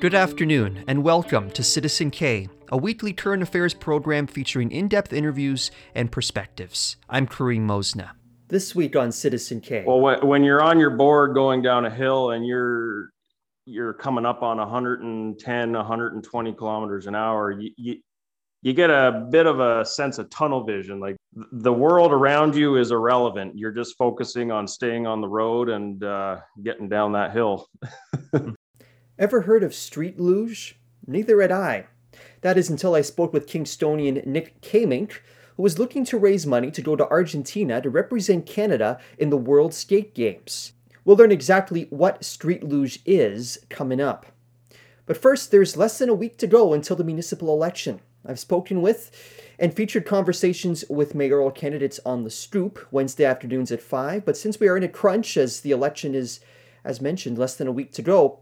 Good afternoon, and welcome to Citizen K, a weekly current affairs program featuring in depth interviews and perspectives. I'm Karim Mosna. This week on Citizen K. Well, when you're on your board going down a hill and you're you're coming up on 110, 120 kilometers an hour, you, you, you get a bit of a sense of tunnel vision. Like the world around you is irrelevant. You're just focusing on staying on the road and uh, getting down that hill. Ever heard of street luge? Neither had I. That is until I spoke with Kingstonian Nick Kamink, who was looking to raise money to go to Argentina to represent Canada in the World Skate Games. We'll learn exactly what street luge is coming up. But first, there's less than a week to go until the municipal election. I've spoken with and featured conversations with mayoral candidates on the stoop Wednesday afternoons at 5. But since we are in a crunch, as the election is, as mentioned, less than a week to go,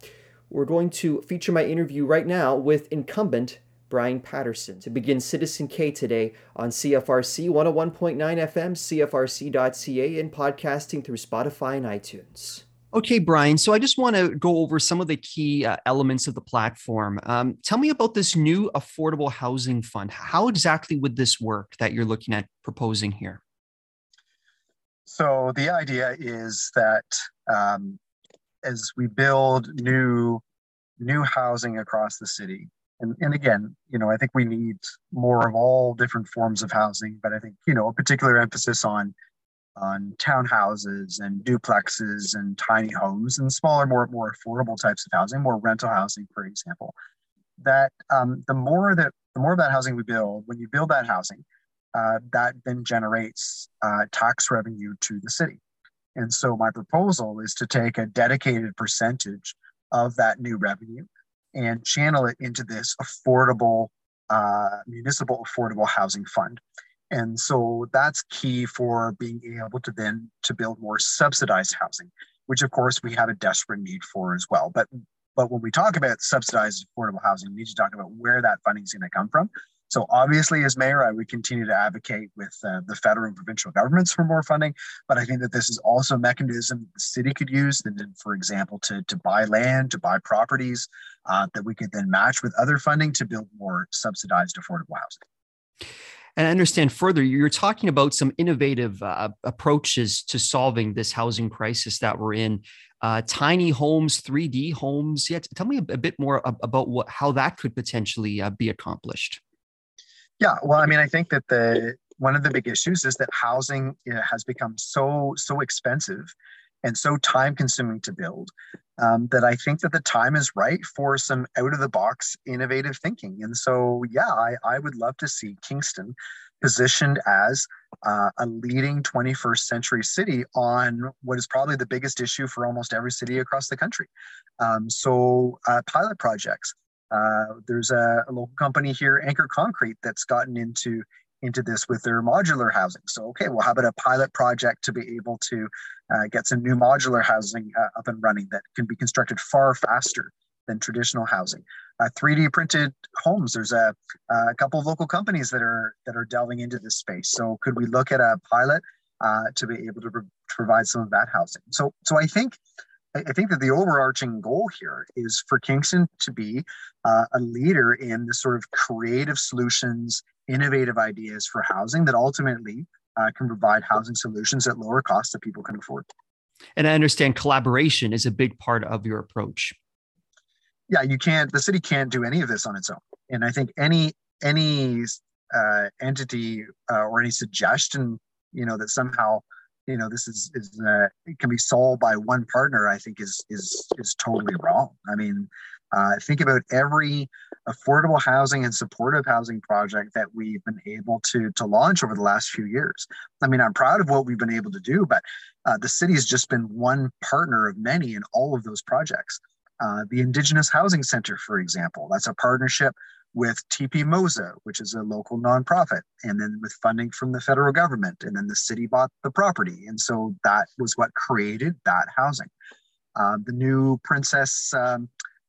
we're going to feature my interview right now with incumbent Bryan Paterson to begin Citizen K today on CFRC 101.9 FM, CFRC.ca, and podcasting through Spotify and iTunes. Okay, Bryan. So I just want to go over some of the key uh, elements of the platform. Um, tell me about this new affordable housing fund. How exactly would this work that you're looking at proposing here? So the idea is that um, as we build new new housing across the city. And, and again you know i think we need more of all different forms of housing but i think you know a particular emphasis on on townhouses and duplexes and tiny homes and smaller more more affordable types of housing more rental housing for example that um, the more that the more of that housing we build when you build that housing uh, that then generates uh, tax revenue to the city and so my proposal is to take a dedicated percentage of that new revenue and channel it into this affordable uh, municipal affordable housing fund. And so that's key for being able to then to build more subsidized housing, which of course we have a desperate need for as well. But but when we talk about subsidized affordable housing, we need to talk about where that funding is going to come from. So obviously, as mayor, I would continue to advocate with uh, the federal and provincial governments for more funding. But I think that this is also a mechanism the city could use, and then, for example, to, to buy land, to buy properties uh, that we could then match with other funding to build more subsidized affordable housing. And I understand further, you're talking about some innovative uh, approaches to solving this housing crisis that we're in. Uh, tiny homes, 3D homes. Yeah, tell me a, bit more about what how that could potentially uh, be accomplished. Yeah, well, I mean, I think that the one of the big issues is that housing has become so so expensive and so time consuming to build um, that I think that the time is right for some out of the box innovative thinking. And so, yeah, I, I would love to see Kingston positioned as uh, a leading 21st century city on what is probably the biggest issue for almost every city across the country. Um, so, uh, pilot projects uh, there's a, a, local company here, Anchor Concrete, that's gotten into into this with their modular housing. So, okay, well, how about a pilot project to be able to uh, get some new modular housing uh, up and running that can be constructed far faster than traditional housing? 3D uh, printed homes. There's a, a, couple of local companies that are that are delving into this space. So, could we look at a pilot uh, to be able to, pro- to provide some of that housing? So, so I think I think that the overarching goal here is for Kingston to be uh, a leader in the sort of creative solutions, innovative ideas for housing that ultimately uh, can provide housing solutions at lower costs that people can afford. And I understand collaboration is a big part of your approach. Yeah, you can't. The city can't do any of this on its own, and I think any any uh, entity uh, or any suggestion, you know, that somehow you know this is is uh, can be solved by one partner i think is is is totally wrong. I mean uh, think about every affordable housing and supportive housing project that we've been able to to launch over the last few years. I mean i'm proud of what we've been able to do but uh, the city has just been one partner of many in all of those projects. Uh, the indigenous housing center for example that's a partnership with Tipi Moza, which is a local nonprofit, and then with funding from the federal government. And then the city bought the property. And so that was what created that housing. Uh, the new Princess um,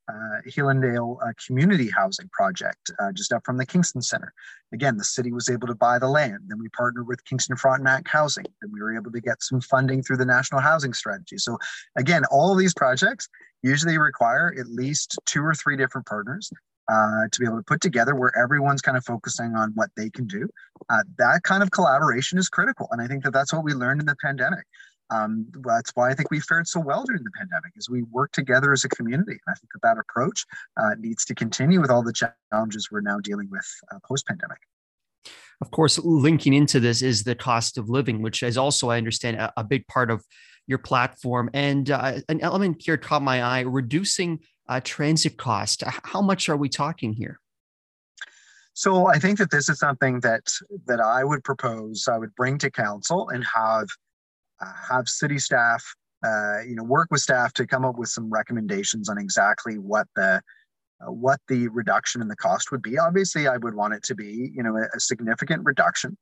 uh, uh, community housing project uh, just up from the Kingston Center. Again, the city was able to buy the land. Then we partnered with Kingston Frontenac Housing. Then we were able to get some funding through the National Housing Strategy. So again, all of these projects usually require at least two or three different partners uh, to be able to put together where everyone's kind of focusing on what they can do. Uh, that kind of collaboration is critical, and I think that that's what we learned in the pandemic. Um, that's why I think we fared so well during the pandemic, is we work together as a community. And I think that that approach uh, needs to continue with all the challenges we're now dealing with uh, post-pandemic. Of course, linking into this is the cost of living, which is also, I understand, a, a big part of your platform. And uh, an element here caught my eye: reducing uh, transit cost. How much are we talking here? So I think that this is something that that I would propose. I would bring to council and have uh, have city staff, uh, you know, work with staff to come up with some recommendations on exactly what the uh, what the reduction in the cost would be. Obviously, I would want it to be, you know, a, a significant reduction.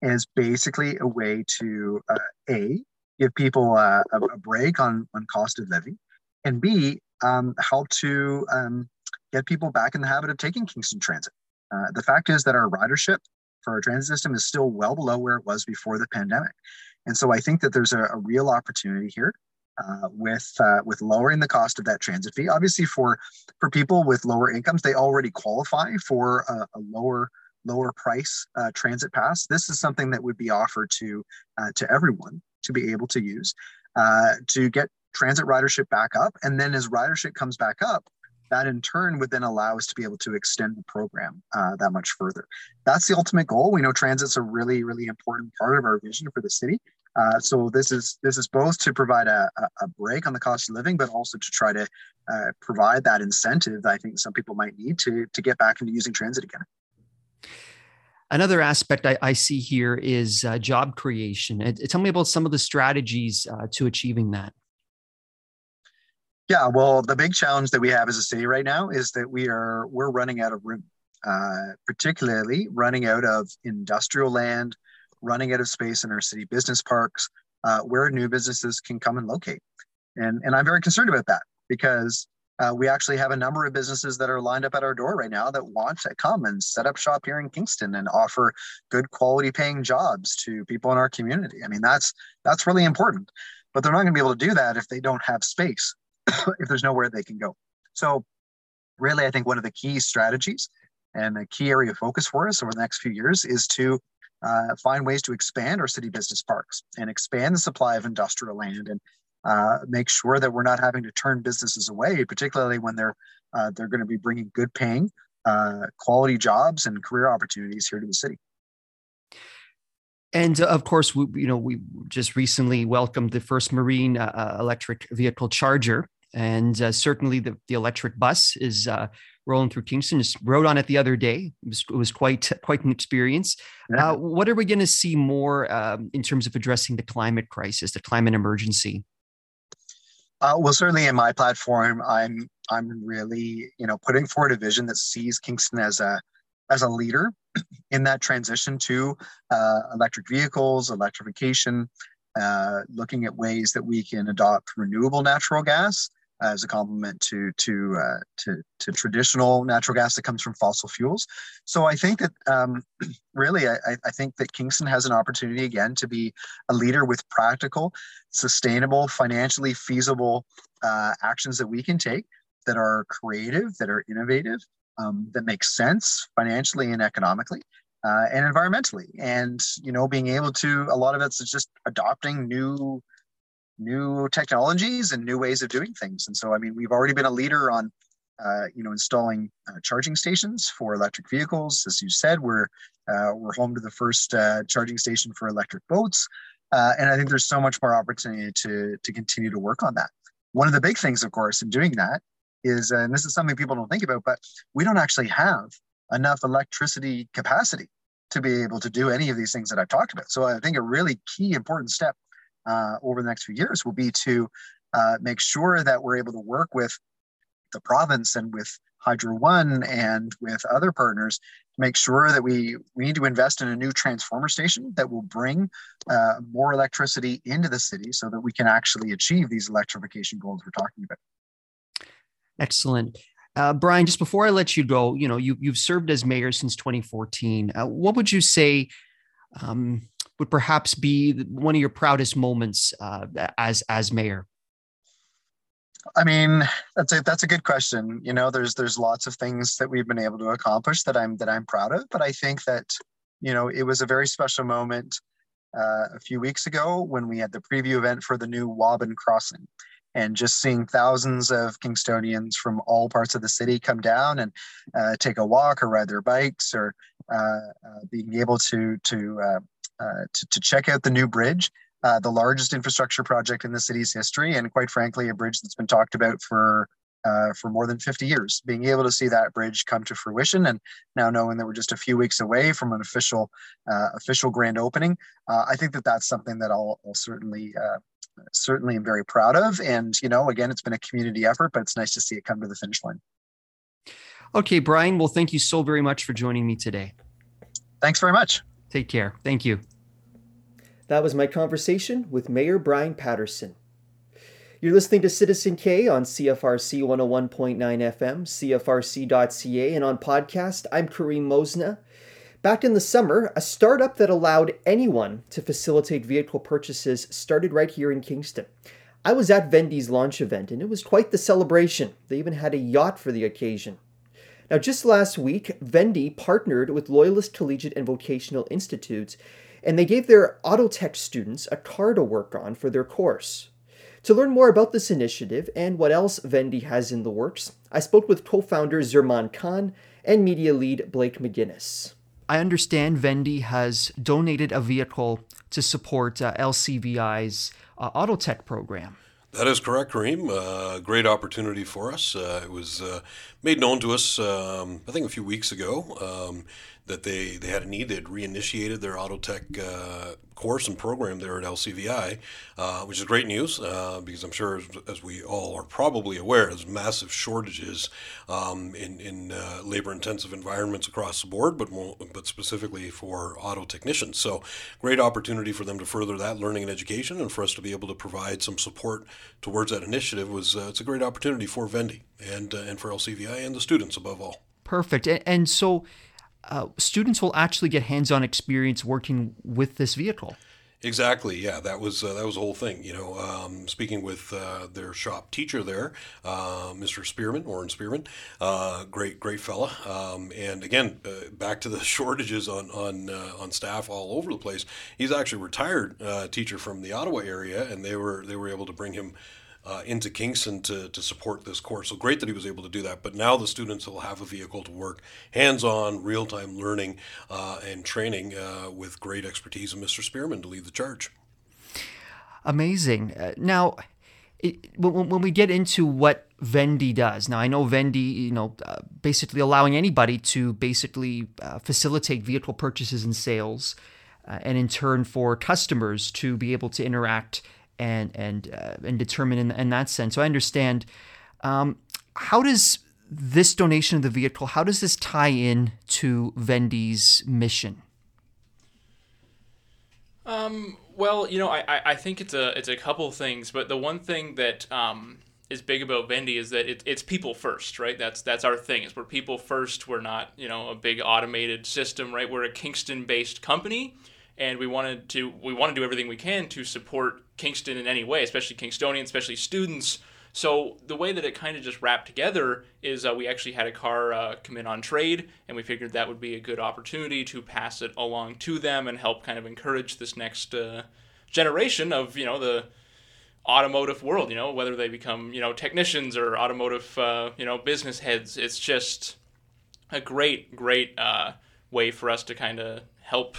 Is basically a way to uh, a give people a, a, break on on cost of living, and b um, help to um, get people back in the habit of taking Kingston Transit. Uh, the fact is that our ridership for our transit system is still well below where it was before the pandemic. And so I think that there's a, a real opportunity here uh, with uh, with lowering the cost of that transit fee. Obviously, for for people with lower incomes, they already qualify for a, a lower lower price uh, transit pass. This is something that would be offered to uh, to everyone to be able to use uh, to get transit ridership back up. And then as ridership comes back up, that in turn would then allow us to be able to extend the program uh, that much further. That's the ultimate goal. We know transit's a really, really important part of our vision for the city. Uh, so this is this is both to provide a, a break on the cost of living, but also to try to uh, provide that incentive that I think some people might need to to get back into using transit again. Another aspect I, I see here is uh, job creation. tell me about some of the strategies uh, to achieving that. Yeah, well, the big challenge that we have as a city right now is that we are we're running out of room, uh, particularly running out of industrial land, running out of space in our city business parks, uh, where new businesses can come and locate. And and I'm very concerned about that because uh, we actually have a number of businesses that are lined up at our door right now that want to come and set up shop here in Kingston and offer good quality paying jobs to people in our community. I mean, that's that's really important. But they're not going to be able to do that if they don't have space if there's nowhere they can go. So, really, I think one of the key strategies and a key area of focus for us over the next few years is to uh, find ways to expand our city business parks and expand the supply of industrial land and uh, make sure that we're not having to turn businesses away, particularly when they're uh, they're going to be bringing good paying, uh, quality jobs and career opportunities here to the city. And of course, we, you know, we just recently welcomed the first marine uh electric vehicle charger, and uh, certainly the, the electric bus is uh, rolling through Kingston. Just rode on it the other day. It was, it was quite quite an experience. Uh, what are we going to see more um, in terms of addressing the climate crisis, the climate emergency? well, certainly in my platform, I'm I'm really you know putting forward a vision that sees Kingston as a as a leader in that transition to uh, electric vehicles, electrification, uh, looking at ways that we can adopt renewable natural gas as a complement to to, uh, to to traditional natural gas that comes from fossil fuels. So I think that um, really, I, I think that Kingston has an opportunity again to be a leader with practical, sustainable, financially feasible uh, actions that we can take that are creative, that are innovative, um, that makes sense financially and economically uh, and environmentally and you know being able to a lot of it's just adopting new new technologies and new ways of doing things. And so i mean we've already been a leader on uh, you know installing uh, charging stations for electric vehicles. As you said we're uh, we're home to the first uh, charging station for electric boats. Uh, and i think there's so much more opportunity to to continue to work on that. One of the big things of course in doing that is, and this is something people don't think about, but we don't actually have enough electricity capacity to be able to do any of these things that I've talked about. So I think a really key important step uh, over the next few years will be to uh, make sure that we're able to work with the province and with Hydro One and with other partners to make sure that we we need to invest in a new transformer station that will bring uh, more electricity into the city so that we can actually achieve these electrification goals we're talking about. Excellent. Uh, Bryan, just before I let you go, you know, you, you've served as mayor since 2014. Uh, what would you say um, would perhaps be one of your proudest moments uh, as as mayor? I mean, that's a that's a good question. You know, there's there's lots of things that we've been able to accomplish that I'm that I'm proud of, but I think that you know it was a very special moment uh, a few weeks ago when we had the preview event for the new Waaban Crossing, and just seeing thousands of Kingstonians from all parts of the city come down and uh, take a walk or ride their bikes or uh, uh being able to to, uh, to, to check out the new bridge uh, the largest infrastructure project in the city's history, and quite frankly, a bridge that's been talked about for uh, for more than 50 years. Being able to see that bridge come to fruition, and now knowing that we're just a few weeks away from an official uh, official grand opening, uh, I think that that's something that I'll, I'll certainly uh, certainly am very proud of. And you know, again, it's been a community effort, but it's nice to see it come to the finish line. Okay, Bryan. Well, thank you so very much for joining me today. Thanks very much. Take care. Thank you. That was my conversation with Mayor Bryan Paterson. You're listening to Citizen K on CFRC 101.9 FM, CFRC.ca, and on podcast. I'm Karim Mosna. Back in the summer, a startup that allowed anyone to facilitate vehicle purchases started right here in Kingston. I was at Vendde's launch event, and it was quite the celebration. They even had a yacht for the occasion. Now, just last week, Vendde partnered with Loyalist Collegiate and Vocational Institutes and they gave their auto tech students a car to work on for their course. To learn more about this initiative and what else Vendde has in the works, I spoke with co founder Zerman Khan and media lead Blake McGinnis. I understand Vendde has donated a vehicle to support uh, LCVI's uh, auto tech program. That is correct, Karim. Uh, great opportunity for us. Uh, it was uh, made known to us, um, I think, a few weeks ago. Um, that they, they had a need. They had reinitiated their auto tech uh, course and program there at LCVI, uh, which is great news uh, because I'm sure, as, as, we all are probably aware, there's massive shortages um, in, in uh, labor intensive environments across the board, but, but specifically for auto technicians. So, great opportunity for them to further that learning and education and for us to be able to provide some support towards that initiative was uh, it's a great opportunity for Vendde and, uh, and for LCVI and the students above all. Perfect. And so, uh, students will actually get hands-on experience working with this vehicle. Exactly. Yeah, that was uh, that was the whole thing. You know, um, speaking with uh, their shop teacher there, uh, Mr. Spearman, Warren Spearman, uh, great great fella. Um, and again, uh, back to the shortages on on uh, on staff all over the place. He's actually retired teacher from the Ottawa area, and they were they were able to bring him uh, into Kingston to, to support this course. So great that he was able to do that. But now the students will have a vehicle to work hands on, real time learning uh, and training uh, with great expertise of Mr. Spearman to lead the charge. Amazing. Uh, now, it, when, when we get into what Vendde does, now I know Vendde, you know, uh, basically allowing anybody to basically uh, facilitate vehicle purchases and sales. and in turn, for customers to be able to interact and and uh, and determine in, in that sense. So I understand. Um, how does this donation of the vehicle? How does this tie in to Vendde's mission? Um, well, you know, I, I think it's a it's a couple things, but the one thing that um, is big about Vendde is that it, it's people first, right? That's that's our thing. Is we're people first. We're not you know a big automated system, right? We're a Kingston based company, and we wanted to we want to do everything we can to support Kingston in any way, especially Kingstonians, especially students. So the way that it kind of just wrapped together is uh, we actually had a car uh, come in on trade, and we figured that would be a good opportunity to pass it along to them and help kind of encourage this next uh, generation of you know the automotive world. You know whether they become you know technicians or automotive uh, you know business heads. It's just a great great uh, way for us to kind of help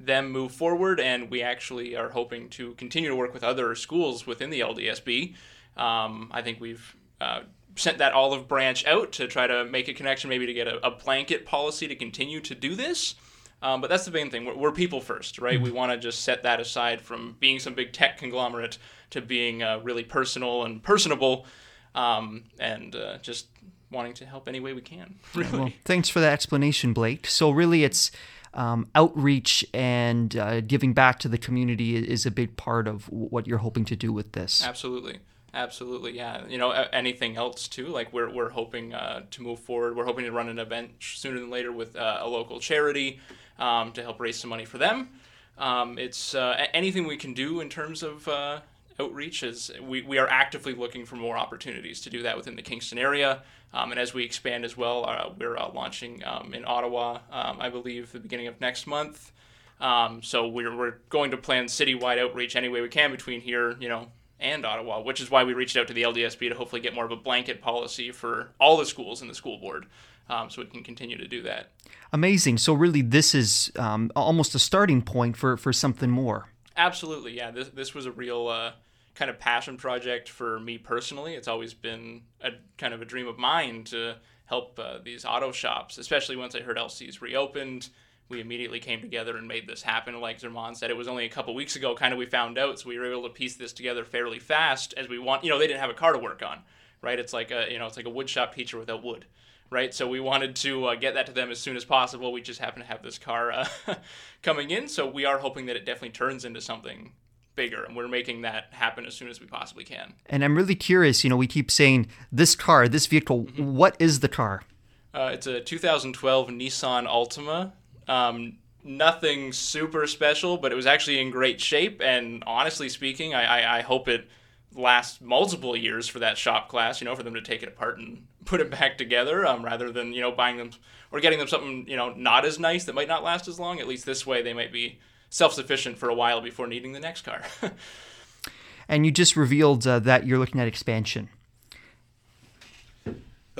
them move forward, and we actually are hoping to continue to work with other schools within the LDSB. Um, I think we've uh, sent that olive branch out to try to make a connection, maybe to get a, a blanket policy to continue to do this. Um, but that's the main thing. We're, we're people first, right? Mm-hmm. We want to just set that aside from being some big tech conglomerate to being uh, really personal and personable, um, and uh, just wanting to help any way we can. Really. Well, thanks for that explanation, Blake. So really, it's um, outreach and uh, giving back to the community is a big part of what you're hoping to do with this. Absolutely. Absolutely, yeah. You know, anything else too? Like we're we're hoping uh, to move forward. We're hoping to run an event sooner than later with uh, a local charity um, to help raise some money for them. Um, it's uh, anything we can do in terms of uh, outreach is we, we are actively looking for more opportunities to do that within the Kingston area. Um, and as we expand as well, uh, we're uh, launching um, in Ottawa, um, I believe, the beginning of next month. Um, so we're, we're going to plan citywide outreach any way we can between here, you know, and Ottawa, which is why we reached out to the LDSB to hopefully get more of a blanket policy for all the schools in the school board, um, so we can continue to do that. Amazing. So really, this is um, almost a starting point for for something more. Absolutely, yeah. This this was a real uh, kind of passion project for me personally. It's always been a kind of a dream of mine to help uh, these auto shops, especially once I heard LC's reopened we immediately came together and made this happen. Like Zerman said, it was only a couple weeks ago, kind of we found out, so we were able to piece this together fairly fast as we want. You know, they didn't have a car to work on, right? It's like a you know, it's like a woodshop teacher without wood, right? So we wanted to uh, get that to them as soon as possible. We just happen to have this car uh, coming in, so we are hoping that it definitely turns into something bigger and we're making that happen as soon as we possibly can and i'm really curious you know we keep saying this car this vehicle mm-hmm. what is the car uh, it's a 2012 nissan altima um, nothing super special, but it was actually in great shape. And honestly speaking, I, I, I hope it lasts multiple years for that shop class, you know, for them to take it apart and put it back together um, rather than, you know, buying them or getting them something, you know, not as nice that might not last as long. At least this way they might be self sufficient for a while before needing the next car. and you just revealed uh, that you're looking at expansion.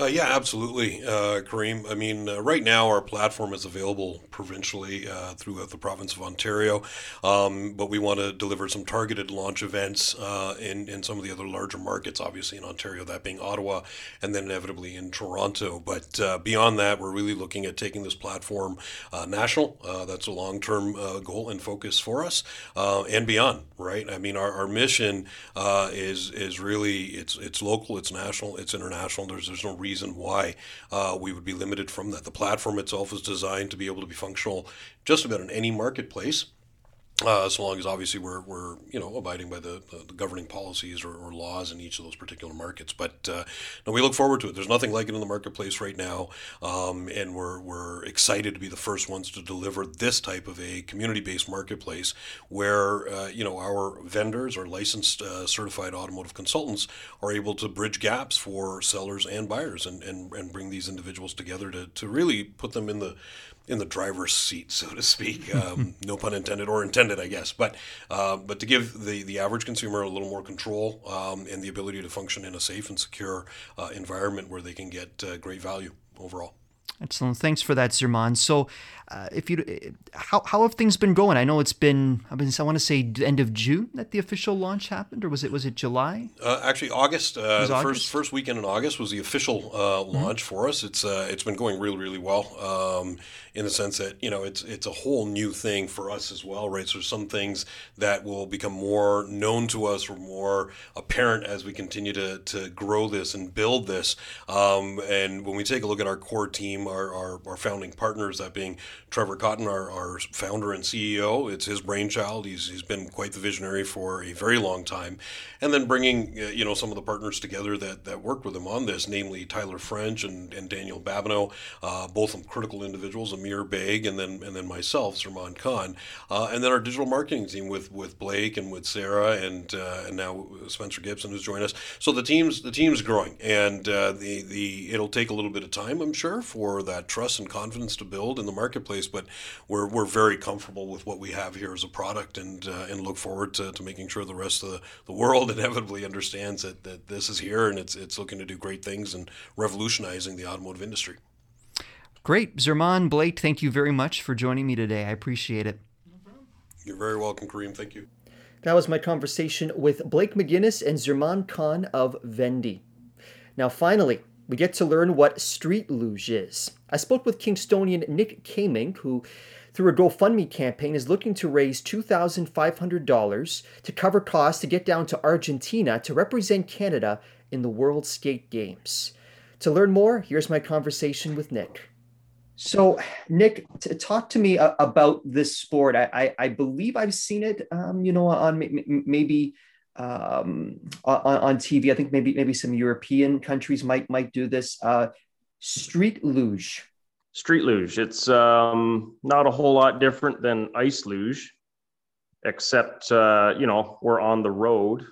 Uh, yeah, absolutely, uh, Karim. I mean, uh, right now our platform is available provincially uh, throughout the province of Ontario, um, but we want to deliver some targeted launch events uh, in, in some of the other larger markets, obviously in Ontario, that being Ottawa, and then inevitably in Toronto. But uh, beyond that, we're really looking at taking this platform national. that's a long term goal and focus for us, and beyond, right? I mean, our, our mission is is really it's it's local, it's national, it's international. There's there's no reason why uh, we would be limited from that. The platform itself is designed to be able to be functional just about in any marketplace. Uh, so long as obviously we're, we're you know abiding by the, the, governing policies or, or, laws in each of those particular markets. But uh, no, we look forward to it. There's nothing like it in the marketplace right now, um, and we're, we're excited to be the first ones to deliver this type of a community-based marketplace where uh, you know our vendors or licensed uh, certified automotive consultants are able to bridge gaps for sellers and buyers and, and, and bring these individuals together to, to really put them in the in the driver's seat, so to speak. Um, no pun intended, or intended, I guess. But uh, but to give the, the average consumer a little more control um, and the ability to function in a safe and secure uh, environment where they can get uh, great value overall. Excellent. Thanks for that, Zerman. So, uh, if you, how, how have things been going? I know it's been, I, mean, I want to say end of June that the official launch happened, or was it was it July? Uh, actually, August. Uh, August? first first weekend in August was the official uh, launch mm-hmm. for us. It's uh, it's been going really really well. Um, in the sense that you know it's it's a whole new thing for us as well, right? So some things that will become more known to us or more apparent as we continue to to grow this and build this. Um, and when we take a look at our core team, our, our, our founding partners, that being Trevor Cotton, our, our founder and CEO, it's his brainchild. He's he's been quite the visionary for a very long time, and then bringing uh, you know some of the partners together that that worked with him on this, namely Tyler French and, and Daniel Babineau, uh, both critical individuals. Amir Beg, and then and then myself, Zerman Khan, uh, and then our digital marketing team with with Blake and with Sarah and uh, and now Spencer Gibson who's joined us. So the team's the team's growing, and uh, the the it'll take a little bit of time, I'm sure, for that trust and confidence to build in the marketplace. But we're we're very comfortable with what we have here as a product, and uh, and look forward to, to making sure the rest of the, the world inevitably understands that, that this is here and it's it's looking to do great things and revolutionizing the automotive industry. Great. Zerman, Blake, thank you very much for joining me today. I appreciate it. You're very welcome, Karim. Thank you. That was my conversation with Blake McGinnis and Zerman Khan of Vendde. Now, finally, we get to learn what street luge is. I spoke with Kingstonian Nick Kamink, who, through a GoFundMe campaign, is looking to raise $2,500 to cover costs to get down to Argentina to represent Canada in the World Skate Games. To learn more, here's my conversation with Nick. So, Nick, to talk to me about this sport. I, I, I, believe I've seen it, um, you know, on maybe um, on, on, TV. I think maybe maybe some European countries might might do this. Uh, street luge. Street luge. It's um, not a whole lot different than ice luge, except uh, you know we're on the road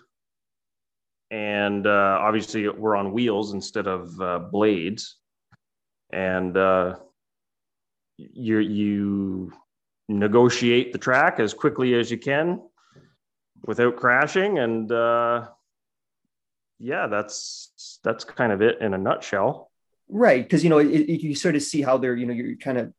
and uh, obviously we're on wheels instead of uh, blades, and uh, you you negotiate the track as quickly as you can without crashing, and uh, yeah, that's that's kind of it in a nutshell. Right, because you know it, it, you sort of see how they're you know you're kind of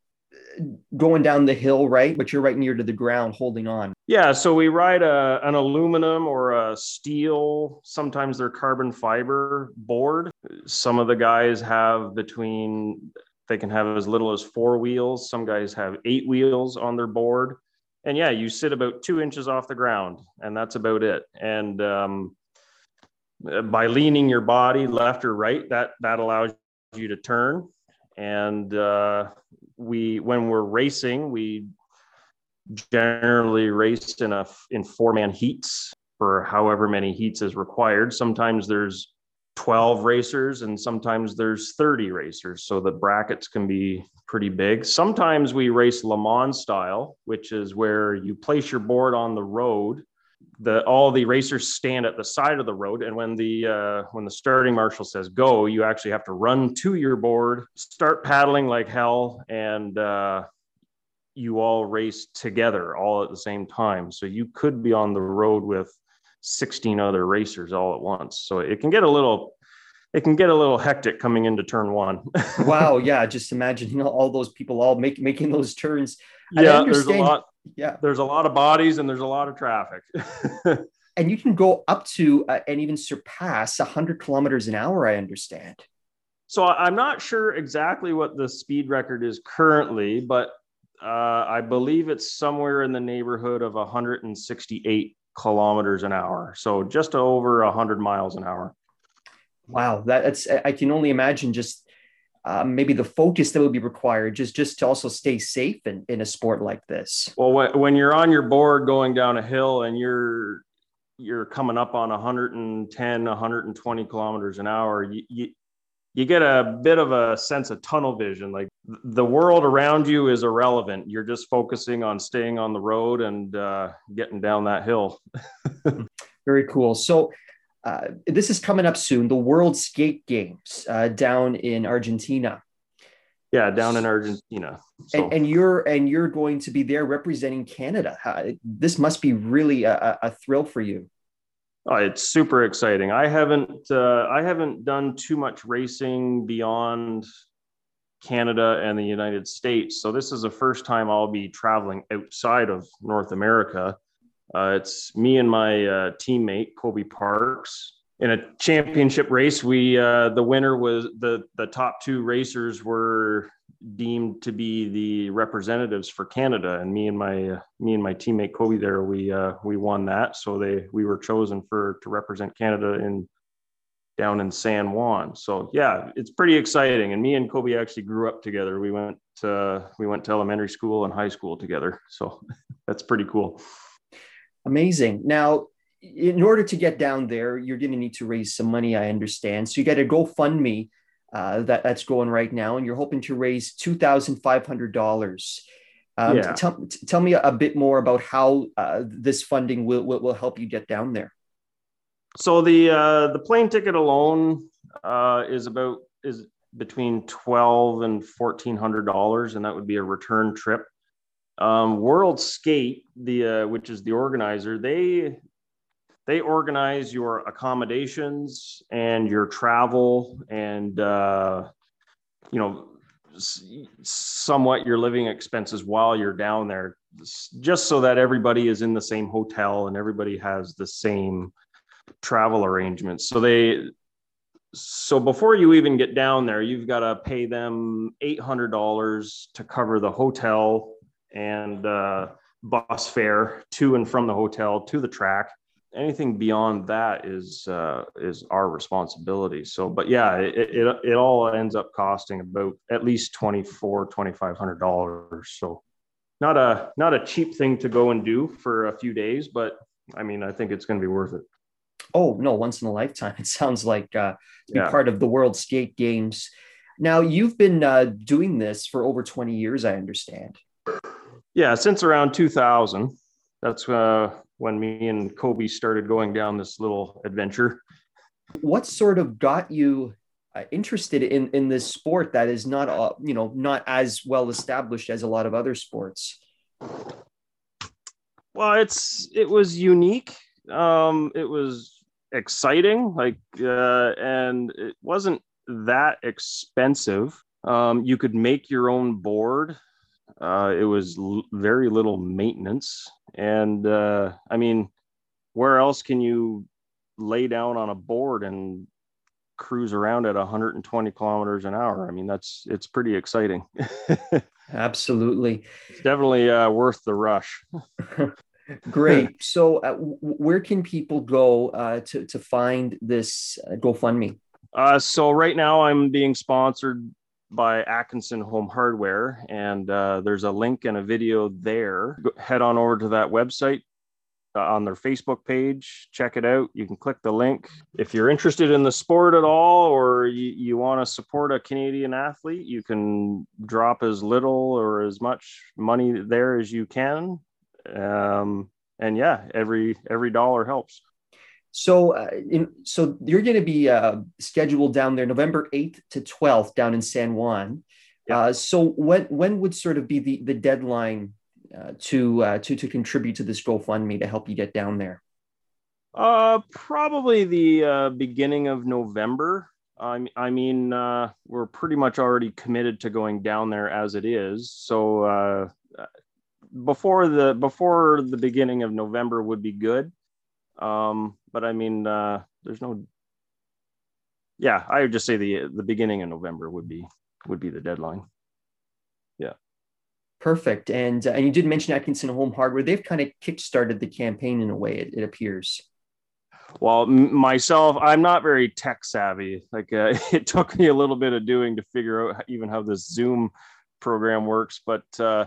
going down the hill, right? But you're right near to the ground, holding on. Yeah, so we ride a, an aluminum or a steel, sometimes they're carbon fiber board. Some of the guys have between, they can have as little as four wheels. Some guys have eight wheels on their board. And yeah, you sit about two inches off the ground, and that's about it. And um, by leaning your body left or right, that that allows you to turn. And uh, we when we're racing, we generally race in a in four man heats for however many heats is required. Sometimes there's 12 racers and sometimes there's 30 racers. So the brackets can be pretty big. Sometimes we race Le Mans style, which is where you place your board on the road. The all the racers stand at the side of the road, and when the uh, when the starting marshal says go, you actually have to run to your board, start paddling like hell, and uh, you all race together all at the same time. So you could be on the road with 16 other racers all at once. So it can get a little it can get a little hectic coming into turn one. wow, yeah, just imagine you know, all those people all make, making those turns. Yeah, there's a lot. Yeah, there's a lot of bodies and there's a lot of traffic. and you can go up to uh, and even surpass 100 kilometers an hour. I understand. So I'm not sure exactly what the speed record is currently, but uh, I believe it's somewhere in the neighborhood of 168 kilometers an hour. So just over 100 miles an hour. Wow, that's I can only imagine just uh, maybe the focus that would be required just just to also stay safe in, in a sport like this. Well, when, when you're on your board going down a hill and you're you're coming up on 110 120 kilometers an hour you, you, you get a bit of a sense of tunnel vision. Like the world around you is irrelevant. You're just focusing on staying on the road and uh, getting down that hill. Very cool. So, uh, this is coming up soon the World Skate Games uh, down in Argentina. Yeah, down in Argentina. So. And, and, you're and you're going to be there representing Canada. this must be really a, a thrill for you. Oh, it's super exciting. I haven't uh, I haven't done too much racing beyond Canada and the United States, so this is the first time I'll be traveling outside of North America. Uh, it's me and my uh, teammate Kobe Parks in a championship race. We uh, the winner was the the top two racers were deemed to be the representatives for Canada, and me and my uh, me and my teammate Kobe there, we uh, we won that. So they we were chosen for to represent Canada in down in San Juan. So yeah, it's pretty exciting. And me and Kobe actually grew up together. We went to, we went to elementary school and high school together. So that's pretty cool. Amazing. Now, in order to get down there, you're going to need to raise some money. I understand. So you got a GoFundMe uh, that that's going right now, and you're hoping to raise two thousand five hundred dollars. Um, yeah. tell, tell me a bit more about how uh, this funding will, will, will help you get down there. So the uh, the plane ticket alone uh, is about is between twelve and fourteen hundred dollars, and that would be a return trip. Um, World Skate, the uh, which is the organizer, they they organize your accommodations and your travel and uh, you know somewhat your living expenses while you're down there just so that everybody is in the same hotel and everybody has the same travel arrangements. So they so before you even get down there you've got to pay them $800 to cover the hotel and uh, bus fare to and from the hotel to the track anything beyond that is uh, is our responsibility. So, but yeah, it, it, it all ends up costing about at least twenty four twenty five hundred dollars. So, not a not a cheap thing to go and do for a few days, but I mean, I think it's going to be worth it. Oh no, once in a lifetime. It sounds like uh, to be yeah. part of the World Skate Games. Now, you've been uh, doing this for over twenty years, I understand. Yeah, since around two thousand. That's uh, when me and Kobe started going down this little adventure. What sort of got you uh, interested in in this sport that is not uh, you know not as well established as a lot of other sports? Well, it's it was unique. Um, it was exciting, like, uh, and it wasn't that expensive. Um, you could make your own board. Uh, it was l- very little maintenance, and uh, I mean, where else can you lay down on a board and cruise around at 120 kilometers an hour? I mean, that's it's pretty exciting. Absolutely, it's definitely uh, worth the rush. Great. So, uh, w- where can people go uh, to to find this uh, GoFundMe? Uh, so right now I'm being sponsored by Atkinson Home Hardware, and uh, there's a link and a video there. Go, head on over to that website uh, on their Facebook page. Check it out. You can click the link. If you're interested in the sport at all, or you, you want to support a Canadian athlete, you can drop as little or as much money there as you can. Um, and yeah, every every dollar helps. So, uh, in, so you're going to be uh, scheduled down there November 8th to 12th down in San Juan. Uh, so when when would sort of be the the deadline uh, to uh, to to contribute to this GoFundMe to help you get down there? Uh, probably the uh, beginning of November. I, I mean, uh, we're pretty much already committed to going down there as it is. So uh, before the before the beginning of November would be good. Um, but I mean, uh, there's no. Yeah, I would just say the the beginning of November would be would be the deadline. Yeah. Perfect. And uh, and you did mention Atkinson Home Hardware. They've kind of kickstarted the campaign in a way. It, it appears. Well, m- myself, I'm not very tech savvy. Like uh, it took me a little bit of doing to figure out even how this Zoom program works, but uh,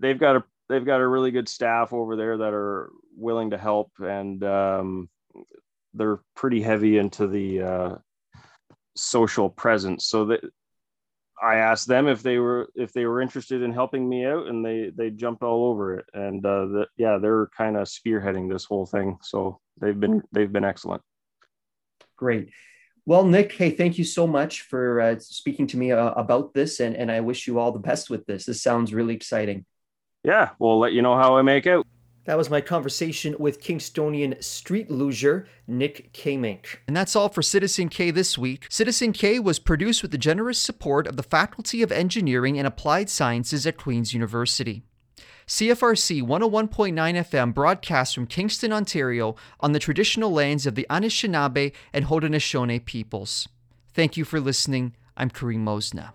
they've got a they've got a really good staff over there that are willing to help, and um, they're pretty heavy into the uh, social presence. So that I asked them if they were if they were interested in helping me out, and they they jumped all over it. And uh, the, yeah, they're kind of spearheading this whole thing. So they've been they've been excellent. Great. Well, Nick, hey, thank you so much for uh, speaking to me uh, about this, and, and I wish you all the best with this. This sounds really exciting. Yeah, we'll let you know how I make out. That was my conversation with Kingstonian street luger Nick Kamink. And that's all for Citizen K this week. Citizen K was produced with the generous support of the Faculty of Engineering and Applied Sciences at Queen's University. CFRC 101.9 FM broadcasts from Kingston, Ontario, on the traditional lands of the Anishinaabe and Haudenosaunee peoples. Thank you for listening. I'm Karim Mosna.